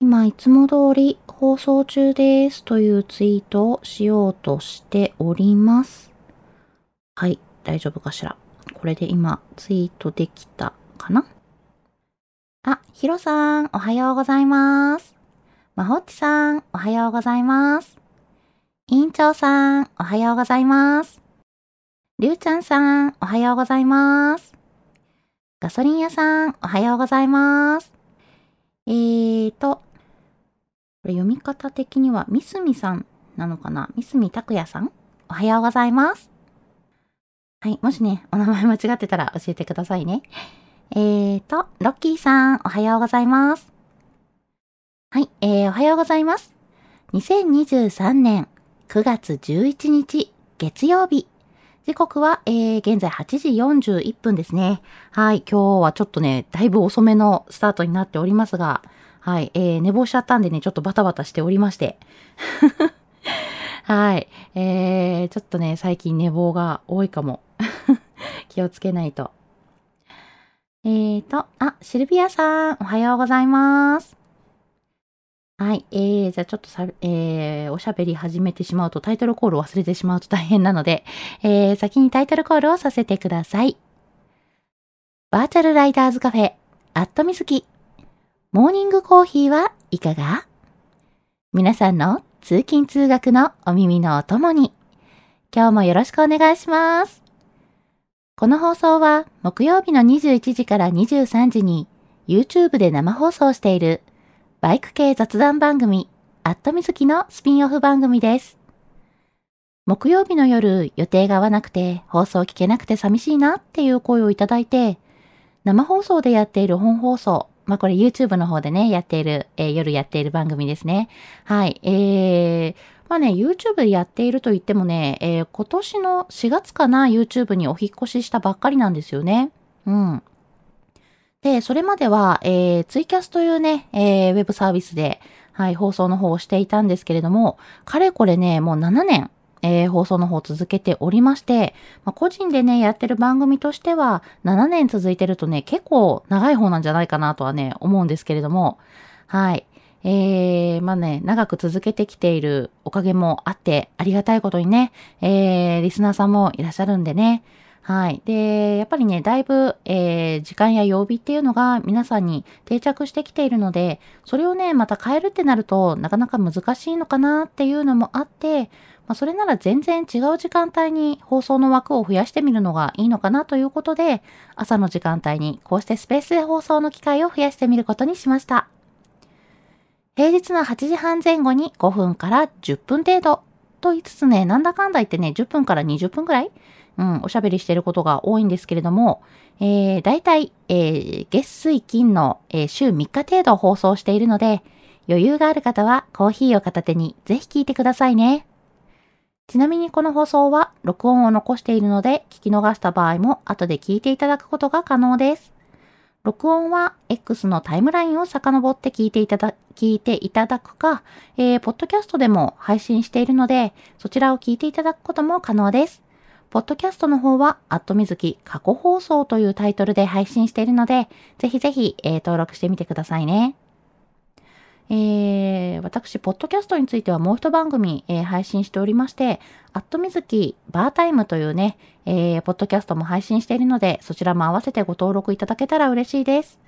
今いつも通り放送中ですというツイートをしようとしております。はい、大丈夫かしら。これで今ツイートできたかな？あ、ヒロさん、おはようございます。まほっちさん、おはようございます。委員長さん、おはようございます。りゅうちゃんさん、おはようございます。ガソリン屋さん、おはようございます。えーと、これ読み方的には、みすみさんなのかな？みすみたくやさん？おはようございます。はい、もしね、お名前間違ってたら教えてくださいね。えーと、ロッキーさん、おはようございます。はい、えー、おはようございます。2023年9月11日、月曜日。時刻は、えー、現在8時41分ですね。はい、今日はちょっとね、だいぶ遅めのスタートになっておりますが、はい、えー、寝坊しちゃったんでね、ちょっとバタバタしておりまして。はい、えー、ちょっとね、最近寝坊が多いかも。気をつけないと。えーと、あ、シルビアさん、おはようございます。はい、えー、じゃあちょっとさ、えー、おしゃべり始めてしまうとタイトルコールを忘れてしまうと大変なので、えー、先にタイトルコールをさせてください。バーチャルライダーズカフェ、アットミズキ。モーニングコーヒーはいかが？皆さんの通勤通学のお耳のお供に、今日もよろしくお願いします。この放送は木曜日の21時から23時に YouTube で生放送しているバイク系雑談番組、アットみずきのスピンオフ番組です。木曜日の夜予定が合わなくて放送聞けなくて寂しいなっていう声をいただいて、生放送でやっている本放送、まあこれ YouTube の方でね、やっている、えー夜やっている番組ですね。はい。えー、まあね、YouTube でやっていると言ってもね、えー今年の4月かな、YouTube にお引越ししたばっかりなんですよね。うん。で、それまでは、えー、ツイキャスというね、えー、ウェブサービスで、はい、放送の方をしていたんですけれども、かれこれね、もう7年、えー放送の方続けておりまして、まあ、個人でね、やってる番組としては、7年続いてるとね、結構長い方なんじゃないかなとはね、思うんですけれども、はい。えー、まあね、長く続けてきているおかげもあって、ありがたいことにね、えー、リスナーさんもいらっしゃるんでね、はい。で、やっぱりね、だいぶ、えー時間や曜日っていうのが皆さんに定着してきているので、それをね、また変えるってなると、なかなか難しいのかなっていうのもあって、まあ、それなら全然違う時間帯に放送の枠を増やしてみるのがいいのかなということで、朝の時間帯にこうしてスペースで放送の機会を増やしてみることにしました。平日の8時半前後に5分から10分程度と言いつつね、なんだかんだ言ってね、10分から20分くらいうん、おしゃべりしてることが多いんですけれども、えー、大体、えー、月水金の、えー週3日程度放送しているので、余裕がある方はコーヒーを片手にぜひ聞いてくださいね。ちなみにこの放送は録音を残しているので、聞き逃した場合も後で聞いていただくことが可能です。録音は X のタイムラインを遡って聞いていただ、聞いていただくか、えー、ポッドキャストでも配信しているので、そちらを聞いていただくことも可能です。ポッドキャストの方は、アットみずき過去放送というタイトルで配信しているので、ぜひぜひ、えー、登録してみてくださいね。えー、私、ポッドキャストについてはもう一番組、えー、配信しておりまして、アットみずきバータイムというね、えー、ポッドキャストも配信しているので、そちらも合わせてご登録いただけたら嬉しいです。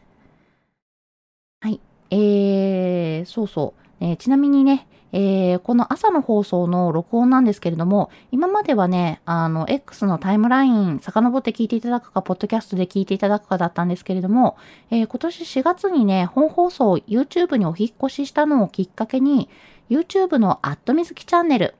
はい。えー、そうそう。えー、ちなみにね、えー、この朝の放送の録音なんですけれども、今まではね、あの、X のタイムライン、遡って聞いていただくか、ポッドキャストで聞いていただくかだったんですけれども、えー、今年4月にね、本放送を YouTube にお引越ししたのをきっかけに、YouTube のアットみずきチャンネル、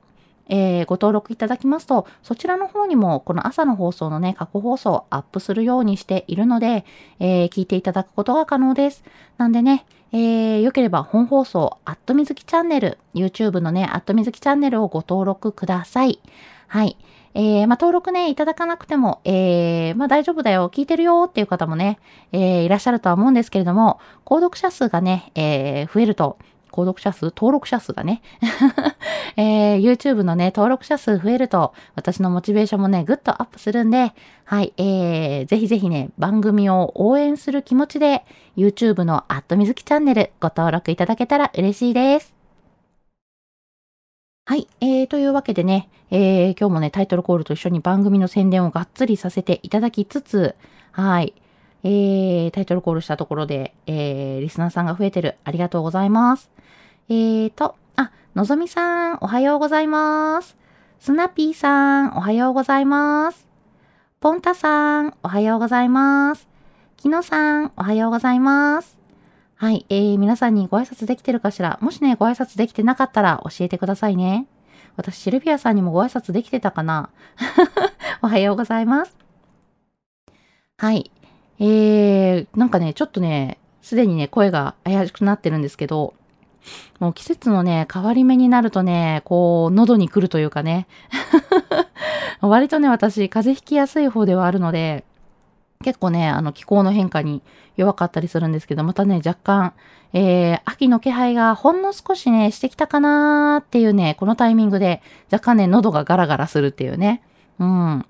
えー、ご登録いただきますと、そちらの方にもこの朝の放送のね、過去放送をアップするようにしているので、えー、聞いていただくことが可能です。なんでね、えー、よければ本放送、アットみずきチャンネル、YouTube のね、アットみずきチャンネルをご登録ください。はい。えー、まあ、登録ね、いただかなくても、えー、まあ、大丈夫だよ、聞いてるよっていう方もね、えー、いらっしゃるとは思うんですけれども、購読者数がね、えー、増えると、購読者数登録者数がね、えー、YouTube のね、登録者数増えると、私のモチベーションもね、ぐっとアップするんで、はい、えー、ぜひぜひね、番組を応援する気持ちで、YouTube のアットみずきチャンネルご登録いただけたら嬉しいです。はい。えー、というわけでね、えー、今日もね、タイトルコールと一緒に番組の宣伝をがっつりさせていただきつつ、はい。えー、タイトルコールしたところで、えー、リスナーさんが増えてる。ありがとうございます。えーと、あ、のぞみさん、おはようございます。スナピーさん、おはようございます。ポンタさん、おはようございます。きのさん、おはようございます。はい、えー、皆さんにご挨拶できてるかしら？もしね、ご挨拶できてなかったら教えてくださいね。私、シルビアさんにもご挨拶できてたかな？おはようございます。はい。えー、なんかね、ちょっとね、すでにね、声が怪しくなってるんですけど、もう季節のね、変わり目になるとね、こう、喉に来るというかね。割とね、私、風邪ひきやすい方ではあるので、結構ね、あの、気候の変化に弱かったりするんですけど、またね、若干、えー、秋の気配がほんの少しね、してきたかなーっていうね、このタイミングで、若干ね、喉がガラガラするっていうね。うん。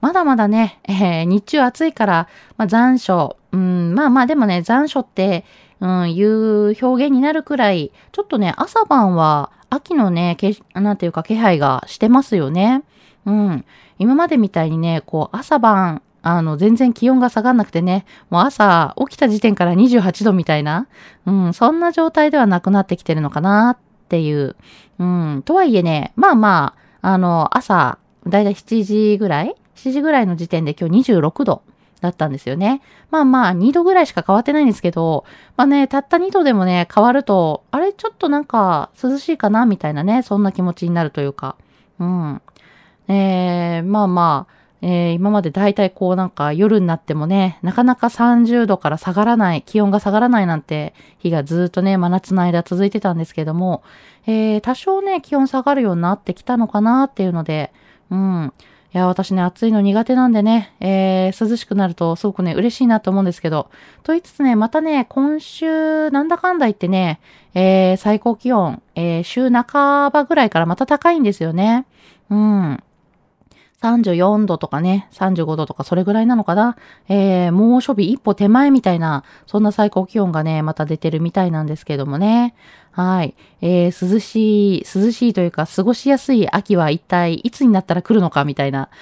まだまだね、えー、日中暑いから、まあ、残暑、うん、まあまあでもね、残暑って、うん、いう表現になるくらい、ちょっとね、朝晩は秋のね、けなんていうか気配がしてますよね。うん。今までみたいにね、こう、朝晩、あの、全然気温が下がんなくてね、もう朝起きた時点から28度みたいな、うん、そんな状態ではなくなってきてるのかなっていう。うん、とはいえね、まあまあ、あの、朝、だいたい7時ぐらい ?7 時ぐらいの時点で今日26度。だったんですよね。まあまあ、2度ぐらいしか変わってないんですけど、まあね、たった2度でもね、変わると、あれ、ちょっとなんか涼しいかなみたいなね、そんな気持ちになるというか。うん。えー、まあまあ、えー、今までだいたいこうなんか夜になってもね、なかなか30度から下がらない、気温が下がらないなんて日がずっとね、真夏の間続いてたんですけども、えー、多少ね、気温下がるようになってきたのかなっていうので、うん。いや、私ね、暑いの苦手なんでね、えー、涼しくなるとすごくね、嬉しいなと思うんですけど、と言いつつね、またね、今週、なんだかんだ言ってね、えー、最高気温、えー、週半ばぐらいからまた高いんですよね。うん。34度とかね、35度とかそれぐらいなのかな。えー、猛暑日一歩手前みたいな、そんな最高気温がね、また出てるみたいなんですけどもね。はい。えー、涼しい、涼しいというか、過ごしやすい秋は一体いつになったら来るのかみたいな。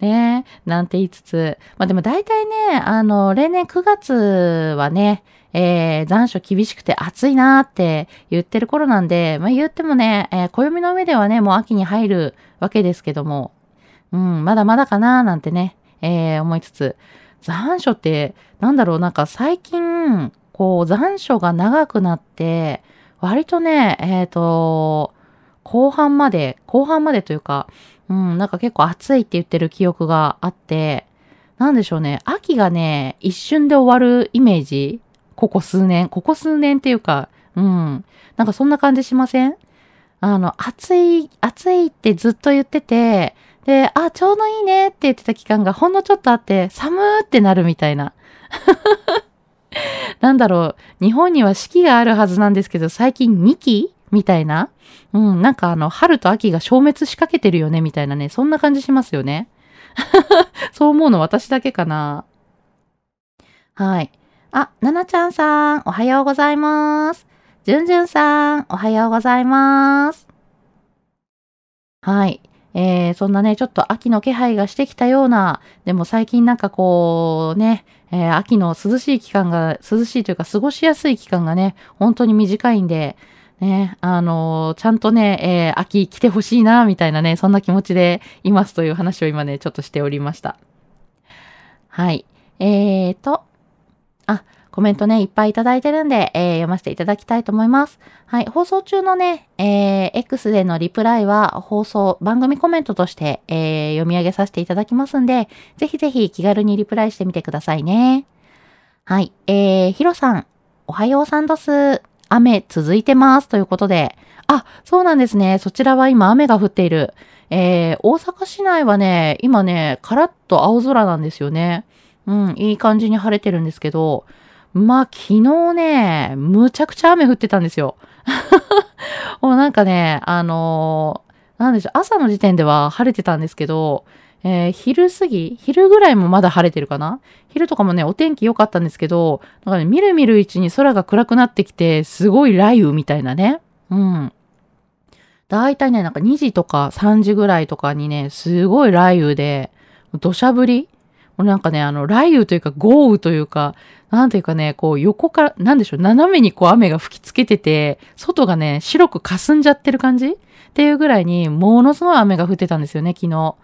ねなんて言いつつ。まあでも大体ね、あの、例年9月はね、えー、残暑厳しくて暑いなーって言ってる頃なんで、まあ言ってもね、えー、暦の上ではね、もう秋に入るわけですけども、うん、まだまだかななんてね、えー、思いつつ、残暑って、なんだろう、なんか最近、こう、残暑が長くなって、割とね、えっ、ー、と、後半まで、後半までというか、うん、なんか結構暑いって言ってる記憶があって、なんでしょうね、秋がね、一瞬で終わるイメージ。ここ数年、ここ数年っていうか、うん。なんかそんな感じしません？あの、暑い、暑いってずっと言ってて、で、あ、ちょうどいいねって言ってた期間がほんのちょっとあって、寒ーってなるみたいな。なんだろう、日本には四季があるはずなんですけど、最近2期みたいな。うん、なんかあの、春と秋が消滅しかけてるよね、みたいなね、そんな感じしますよね。そう思うの私だけかな。はい。あ、ななちゃんさん、おはようございます。じゅんじゅんさん、おはようございます。はい。えー、そんなね、ちょっと秋の気配がしてきたような、でも最近なんかこうね、えー、秋の涼しい期間が、涼しいというか過ごしやすい期間がね、本当に短いんで、ね、あのー、ちゃんとね、えー、秋来てほしいな、みたいなね、そんな気持ちでいますという話を今ね、ちょっとしておりました。はい。えーと、あ、コメントね、いっぱいいただいてるんで、えー、読ませていただきたいと思います。はい、放送中のね、えー、X でのリプライは放送、番組コメントとして、えー、読み上げさせていただきますんで、ぜひぜひ気軽にリプライしてみてくださいね。はい、えー、ヒロさん、おはようさんどす。雨続いてます。ということで、あ、そうなんですね。そちらは今雨が降っている。えー、大阪市内はね、今ね、カラッと青空なんですよね。うん、いい感じに晴れてるんですけど、まあ、昨日ね、むちゃくちゃ雨降ってたんですよ。もうなんかね、あのー、なんでしょう、朝の時点では晴れてたんですけど、えー、昼過ぎ昼ぐらいもまだ晴れてるかな？昼とかもね、お天気良かったんですけど、なんかね、みるみるうちに空が暗くなってきて、すごい雷雨みたいなね。うん。だいたいね、なんか2時とか3時ぐらいとかにね、すごい雷雨で、土砂降りもうなんかね、あの、雷雨というか豪雨というか、なんていうかね、こう横から、なんでしょう、斜めにこう雨が吹きつけてて、外がね、白く霞んじゃってる感じ？っていうぐらいに、ものすごい雨が降ってたんですよね、昨日。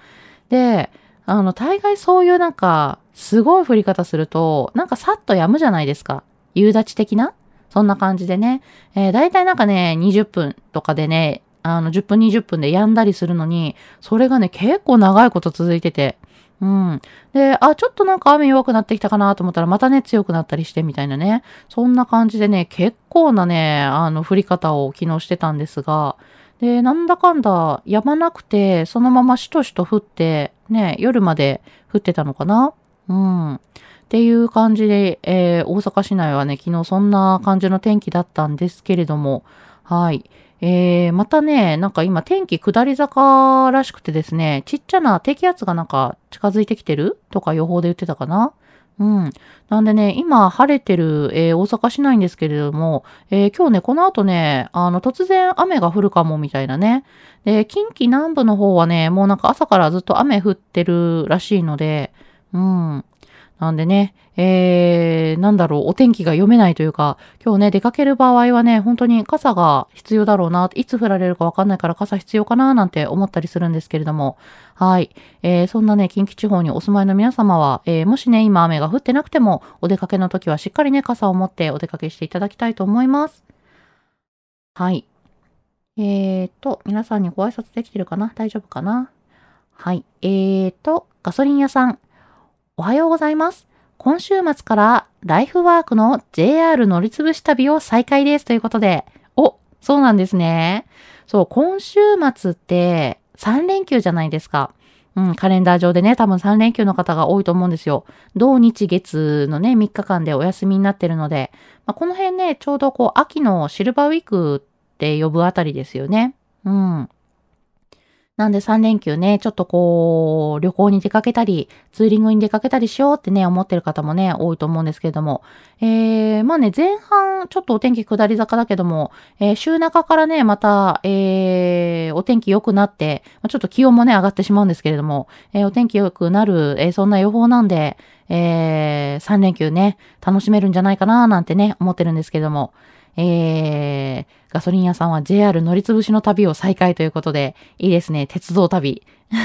で、あの、大概そういうなんか、すごい降り方すると、なんかさっと止むじゃないですか。夕立的な？そんな感じでね。えー、大体なんかね、20分とかでね、あの、10分20分で止んだりするのに、それがね、結構長いこと続いてて。うん。で、あ、ちょっとなんか雨弱くなってきたかなと思ったら、またね、強くなったりしてみたいなね。そんな感じでね、結構なね、あの、降り方を昨日してたんですが、で、なんだかんだ、止まなくて、そのまましとしと降って、ね、夜まで降ってたのかなうん。っていう感じで、えー、大阪市内はね、昨日そんな感じの天気だったんですけれども、はい。えー、またね、なんか今天気下り坂らしくてですね、ちっちゃな低気圧がなんか近づいてきてるとか予報で言ってたかなうん。なんでね、今晴れてる、えー、大阪市内んですけれども、えー、今日ね、この後ね、あの、突然雨が降るかもみたいなね。で、近畿南部の方はね、もうなんか朝からずっと雨降ってるらしいので、うん。なんでね、えー、なんだろう、お天気が読めないというか、今日ね、出かける場合はね、本当に傘が必要だろうな、いつ降られるかわかんないから傘必要かな、なんて思ったりするんですけれども、はい。えー、そんなね、近畿地方にお住まいの皆様は、えー、もしね、今雨が降ってなくても、お出かけの時はしっかりね、傘を持ってお出かけしていただきたいと思います。はい。えーと、皆さんにご挨拶できてるかな？大丈夫かな？はい。えーと、ガソリン屋さん。おはようございます。今週末からライフワークの JR 乗りつぶし旅を再開ですということで、お、そうなんですね。そう、今週末って3連休じゃないですか。うん、カレンダー上でね、多分3連休の方が多いと思うんですよ。土日月のね、3日間でお休みになってるので、まあ、この辺ね、ちょうどこう、秋のシルバーウィークって呼ぶあたりですよね。うん。なんで3連休ね、ちょっとこう、旅行に出かけたり、ツーリングに出かけたりしようってね、思ってる方もね、多いと思うんですけれども。えー、まあね、前半、ちょっとお天気下り坂だけども、えー、週中からね、また、えー、お天気良くなって、ちょっと気温もね、上がってしまうんですけれども、えー、お天気良くなる、えー、そんな予報なんで、えー、3連休ね、楽しめるんじゃないかな、なんてね、思ってるんですけども。えー、ガソリン屋さんは JR 乗りつぶしの旅を再開ということで、いいですね。鉄道旅。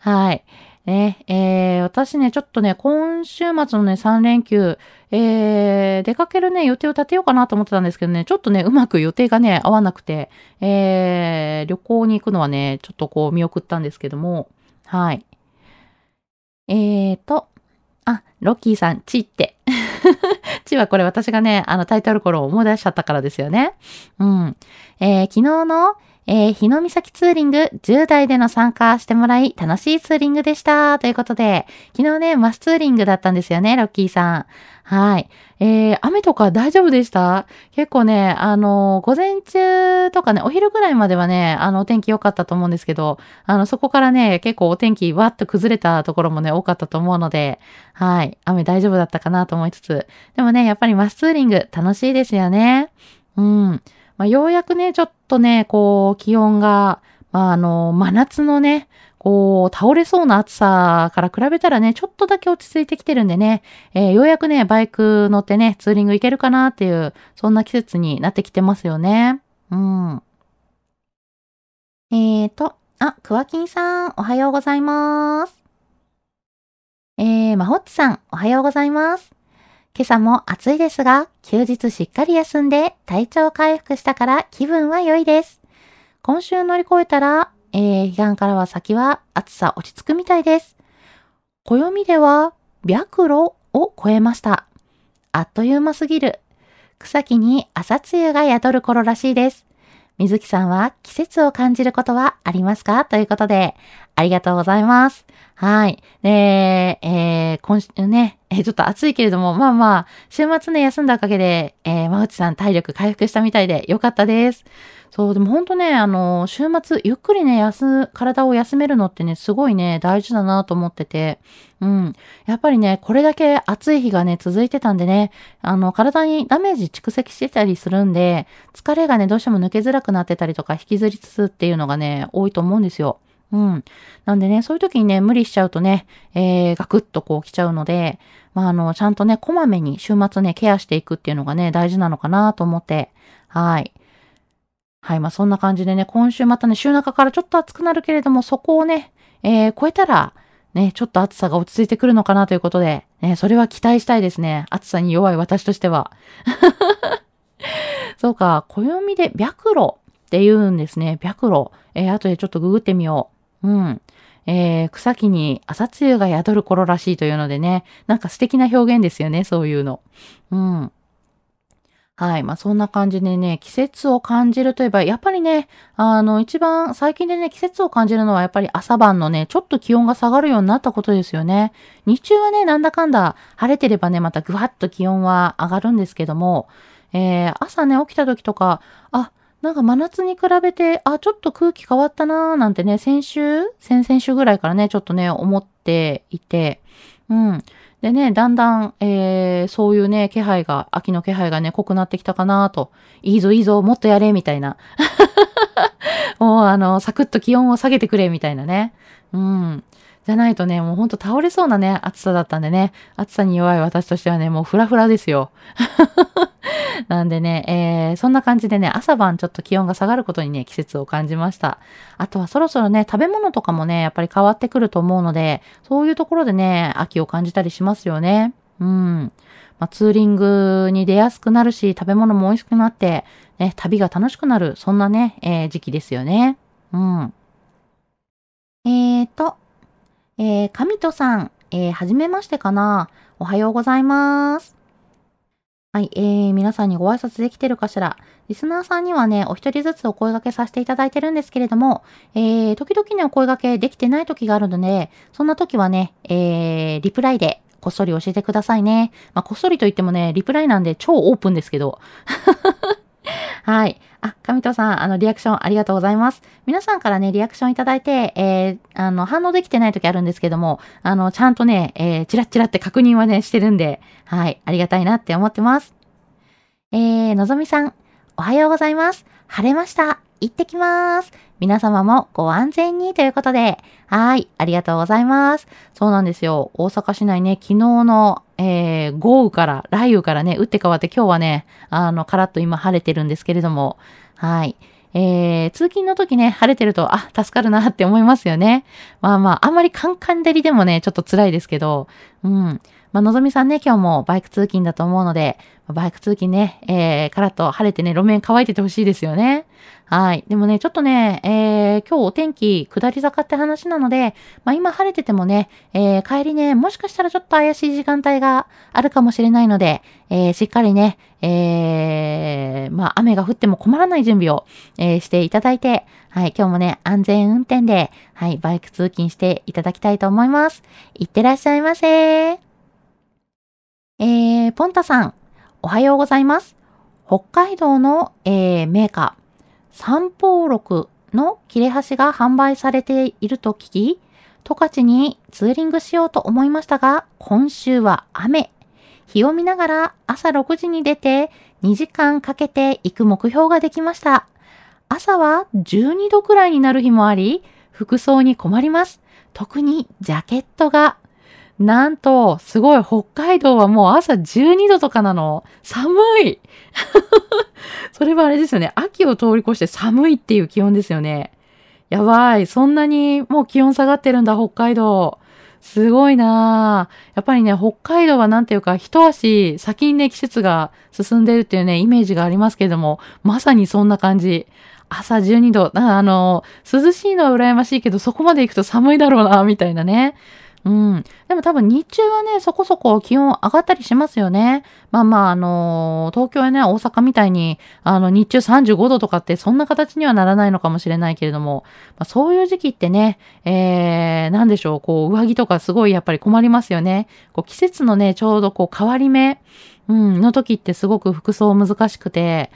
はい。ね、えー、私ね、ちょっとね、今週末のね、3連休、えー、出かけるね、予定を立てようかなと思ってたんですけどね、ちょっとね、うまく予定がね、合わなくて、えー、旅行に行くのはね、ちょっとこう見送ったんですけども、はい。えーと、あ、ロッキーさん、ちって。ちはこれ私がね、あのタイトルコールを思い出しちゃったからですよね。うん。えー、昨日の、えー、日の岬ツーリング10代での参加してもらい楽しいツーリングでした。ということで、昨日ね、マスツーリングだったんですよね、ロッキーさん。はい。えー、雨とか大丈夫でした？結構ね、あの、午前中とかね、お昼ぐらいまではね、あの、お天気良かったと思うんですけど、あの、そこからね、結構お天気わっと崩れたところもね、多かったと思うので、はい。雨大丈夫だったかなと思いつつ、でもね、やっぱりマスツーリング楽しいですよね。うん。まあ、ようやくね、ちょっとね、こう、気温が、まあ、あの、真夏のね、こう、倒れそうな暑さから比べたらね、ちょっとだけ落ち着いてきてるんでね、えー、ようやくね、バイク乗ってね、ツーリング行けるかなっていう、そんな季節になってきてますよね。うん。えーと、あ、クワキンさん、おはようございます。えー、まほっちさん、おはようございます。今朝も暑いですが、休日しっかり休んで体調回復したから気分は良いです。今週乗り越えたらえー、彼岸からは先は暑さ落ち着くみたいです。暦では、白露を超えました。あっという間すぎる。草木に朝露が宿る頃らしいです。水木さんは季節を感じることはありますか？ということで、ありがとうございます。はい。で、えー、今週ね、えー、ちょっと暑いけれども、まあまあ、週末ね、休んだおかげで、えー、まうちさん体力回復したみたいでよかったです。そう、でも本当ね、あの、週末、ゆっくりね、休、体を休めるのってね、すごいね、大事だなと思ってて、うん。やっぱりね、これだけ暑い日がね、続いてたんでね、あの、体にダメージ蓄積してたりするんで、疲れがね、どうしても抜けづらくなってたりとか、引きずりつつっていうのがね、多いと思うんですよ。うん。なんでね、そういう時にね、無理しちゃうとね、えー、ガクッとこう来ちゃうので、まあ、あの、ちゃんとね、こまめに週末ね、ケアしていくっていうのがね、大事なのかなと思って、はい。はい、まあそんな感じでね、今週またね、週中からちょっと暑くなるけれども、そこをね、えー、超えたら、ね、ちょっと暑さが落ち着いてくるのかなということで、ね、それは期待したいですね。暑さに弱い私としては。そうか、暦で白露って言うんですね。白露。えー、後でちょっとググってみよう。うん。えー、草木に朝露が宿る頃らしいというのでね、なんか素敵な表現ですよね、そういうの。うん。はい。まあ、そんな感じでね、季節を感じるといえば、やっぱりね、あの、一番最近でね、季節を感じるのはやっぱり朝晩のね、ちょっと気温が下がるようになったことですよね。日中はね、なんだかんだ晴れてればね、またぐわっと気温は上がるんですけども、えー、朝ね、起きた時とか、あ、なんか真夏に比べて、あ、ちょっと空気変わったなーなんてね、先週先々週ぐらいからね、ちょっとね、思っていて、うん。でね、だんだん、えー、そういうね、気配が、秋の気配がね、濃くなってきたかなと。いいぞいいぞ、もっとやれ、みたいな。もう、あの、サクッと気温を下げてくれ、みたいなね。うん。じゃないとね、もうほんと倒れそうなね、暑さだったんでね、暑さに弱い私としてはね、もうフラフラですよ。なんでね、えー、そんな感じでね、朝晩ちょっと気温が下がることにね、季節を感じました。あとはそろそろね、食べ物とかもね、やっぱり変わってくると思うので、そういうところでね、秋を感じたりしますよね。うん。まあ、ツーリングに出やすくなるし、食べ物も美味しくなって、ね、旅が楽しくなる、そんなね、えー、時期ですよね。うん。えーと、えー、神戸さん、えー、はじめましてかなおはようございます。はい、えー、皆さんにご挨拶できてるかしら？リスナーさんにはね、お一人ずつお声掛けさせていただいてるんですけれども、えー、時々ね、お声掛けできてない時があるので、そんな時はね、えー、リプライでこっそり教えてくださいね。まあ、こっそりと言ってもね、リプライなんで超オープンですけど。はい。あ、神藤さん、あの、リアクションありがとうございます。皆さんからね、リアクションいただいて、えー、あの、反応できてない時あるんですけども、あの、ちゃんとね、えー、チラッチラって確認はね、してるんで、はい、ありがたいなって思ってます。えー、のぞみさん、おはようございます。晴れました。行ってきます。皆様もご安全にということで、はい、ありがとうございます。そうなんですよ。大阪市内ね、昨日の、えー、豪雨から、雷雨からね、打って変わって今日はね、あの、カラッと今晴れてるんですけれども、はい。えー、通勤の時ね、晴れてると、あ、助かるなって思いますよね。まあまあ、あんまりカンカン照りでもね、ちょっと辛いですけど、うん。まあ、のぞみさんね、今日もバイク通勤だと思うので、バイク通勤ね、えー、カラッと晴れてね、路面乾いててほしいですよね。はい。でもね、ちょっとね、えー、今日お天気下り坂って話なので、まあ今晴れててもね、えー、帰りね、もしかしたらちょっと怪しい時間帯があるかもしれないので、えー、しっかりね、えー、まあ雨が降っても困らない準備を、えー、していただいて、はい、今日もね、安全運転で、はい、バイク通勤していただきたいと思います。いってらっしゃいませ。えー、ポンタさん、おはようございます。北海道の、えー、メーカー、三宝六の切れ端が販売されていると聞き、十勝にツーリングしようと思いましたが、今週は雨。日を見ながら朝6時に出て2時間かけて行く目標ができました。朝は12度くらいになる日もあり、服装に困ります。特にジャケットが。なんと、すごい、北海道はもう朝12度とかなの。寒い それはあれですよね。秋を通り越して寒いっていう気温ですよね。やばい。そんなにもう気温下がってるんだ、北海道。すごいなやっぱりね、北海道はなんていうか、一足先にね、季節が進んでるっていうね、イメージがありますけれども、まさにそんな感じ。朝12度。あの、涼しいのは羨ましいけど、そこまで行くと寒いだろうな、みたいなね。うん。でも多分日中はね、そこそこ気温上がったりしますよね。まあまあ、あのー、東京やね、大阪みたいに、あの、日中35度とかってそんな形にはならないのかもしれないけれども、まあ、そういう時期ってね、えー、なんでしょう、こう、上着とかすごいやっぱり困りますよね。こう、季節のね、ちょうどこう、変わり目、うん、の時ってすごく服装難しくて、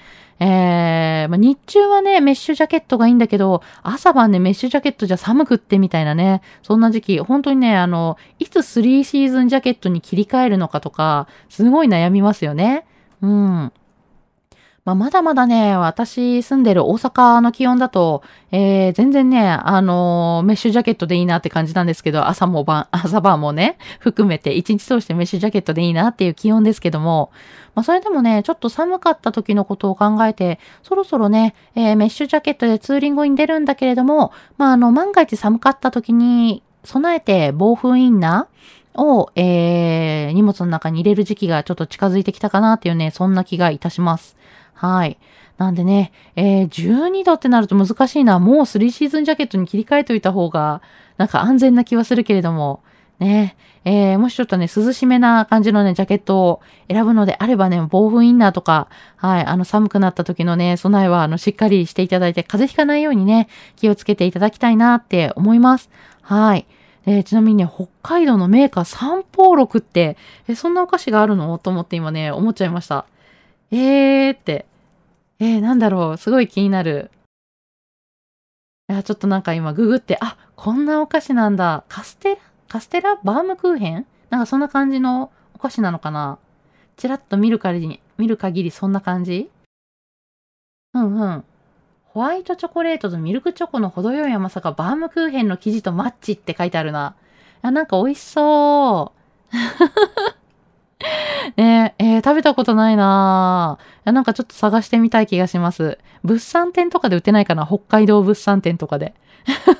えー、まあ、日中はね、メッシュジャケットがいいんだけど、朝晩ね、メッシュジャケットじゃ寒くってみたいなね、そんな時期、本当にね、あの、いつ3シーズンジャケットに切り替えるのかとか、すごい悩みますよね。うん。まあ、まだまだね、私住んでる大阪の気温だと、えー、全然ね、あのー、メッシュジャケットでいいなって感じなんですけど、朝も晩、朝晩もね、含めて一日通してメッシュジャケットでいいなっていう気温ですけども、まあ、それでもね、ちょっと寒かった時のことを考えて、そろそろね、えー、メッシュジャケットでツーリングに出るんだけれども、まあ、あの、万が一寒かった時に備えて暴風インナーを、えー、荷物の中に入れる時期がちょっと近づいてきたかなっていうね、そんな気がいたします。はい。なんでね、えー、12度ってなると難しいな。もう3シーズンジャケットに切り替えといた方が、なんか安全な気はするけれども、ね、えー、もしちょっとね、涼しめな感じのね、ジャケットを選ぶのであればね、防風インナーとか、はい、あの、寒くなった時のね、備えは、あの、しっかりしていただいて、風邪ひかないようにね、気をつけていただきたいなって思います。はい。えー、ちなみにね、北海道のメーカー三宝六って、え、そんなお菓子があるの？と思って今ね、思っちゃいました。えーって。えー、なんだろう。すごい気になる。いや、ちょっとなんか今ググって、あ、こんなお菓子なんだ。カステラ？カステラ？バームクーヘン？なんかそんな感じのお菓子なのかなちらっと見る限り、見る限りそんな感じ？うんうん。ホワイトチョコレートとミルクチョコの程よい甘さがバームクーヘンの生地とマッチって書いてあるな。あ、なんか美味しそう。ねえ、えー、食べたことないなぁ。なんかちょっと探してみたい気がします。物産展とかで売ってないかな？北海道物産展とかで。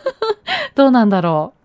どうなんだろう？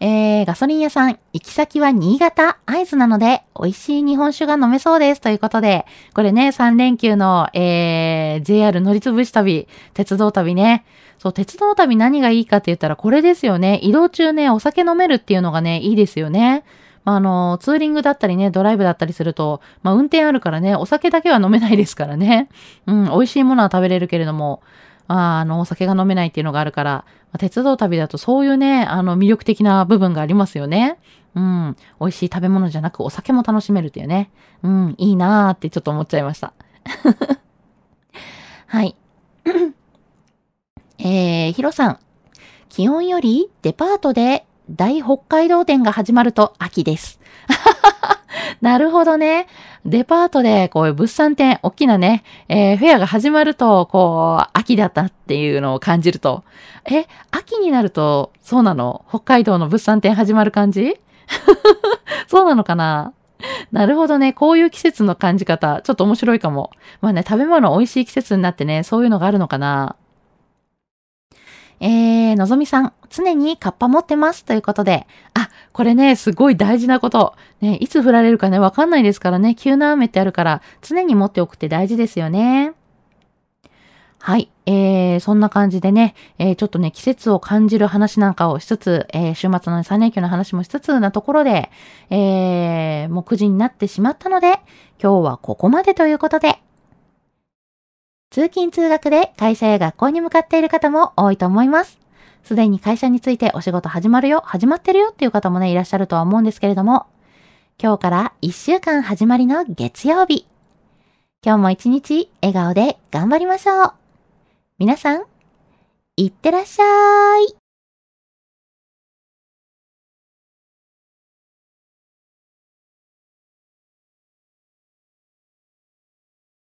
えー、ガソリン屋さん、行き先は新潟、合図なので、美味しい日本酒が飲めそうです。ということで、これね、3連休の、えー、JR 乗りつぶし旅、鉄道旅ね。そう、鉄道旅何がいいかって言ったらこれですよね。移動中ね、お酒飲めるっていうのがね、いいですよね。まあ、あの、ツーリングだったりね、ドライブだったりすると、まあ、運転あるからね、お酒だけは飲めないですからね。うん、美味しいものは食べれるけれども、ああの、お酒が飲めないっていうのがあるから、まあ、鉄道旅だとそういうね、あの、魅力的な部分がありますよね。うん。美味しい食べ物じゃなくお酒も楽しめるっていうね。うん、いいなーってちょっと思っちゃいました。はい。えー、ヒロさん。気温よりデパートで大北海道展が始まると秋です。なるほどね。デパートでこういう物産展、大きなね、えー、フェアが始まると、こう、秋だったっていうのを感じると。え、秋になると、そうなの？北海道の物産展始まる感じ？そうなのかな？なるほどね。こういう季節の感じ方、ちょっと面白いかも。まあね、食べ物美味しい季節になってね、そういうのがあるのかな？えー、のぞみさん、常にカッパ持ってますということで、あ、これね、すごい大事なこと。ね、いつ降られるかね、わかんないですからね、急な雨ってあるから、常に持っておくって大事ですよね。はい。えー、そんな感じでね、えー、ちょっとね、季節を感じる話なんかをしつつ、えー、週末の3連休の話もしつつなところで、えー、もう9時になってしまったので、今日はここまでということで、通勤通学で会社や学校に向かっている方も多いと思います。すでに会社についてお仕事始まるよ、始まってるよっていう方もね、いらっしゃるとは思うんですけれども、今日から1週間始まりの月曜日。今日も一日笑顔で頑張りましょう。皆さん、いってらっしゃい。